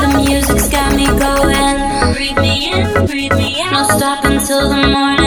the music's got me going. Breathe me in, breathe me out. No stop until the morning.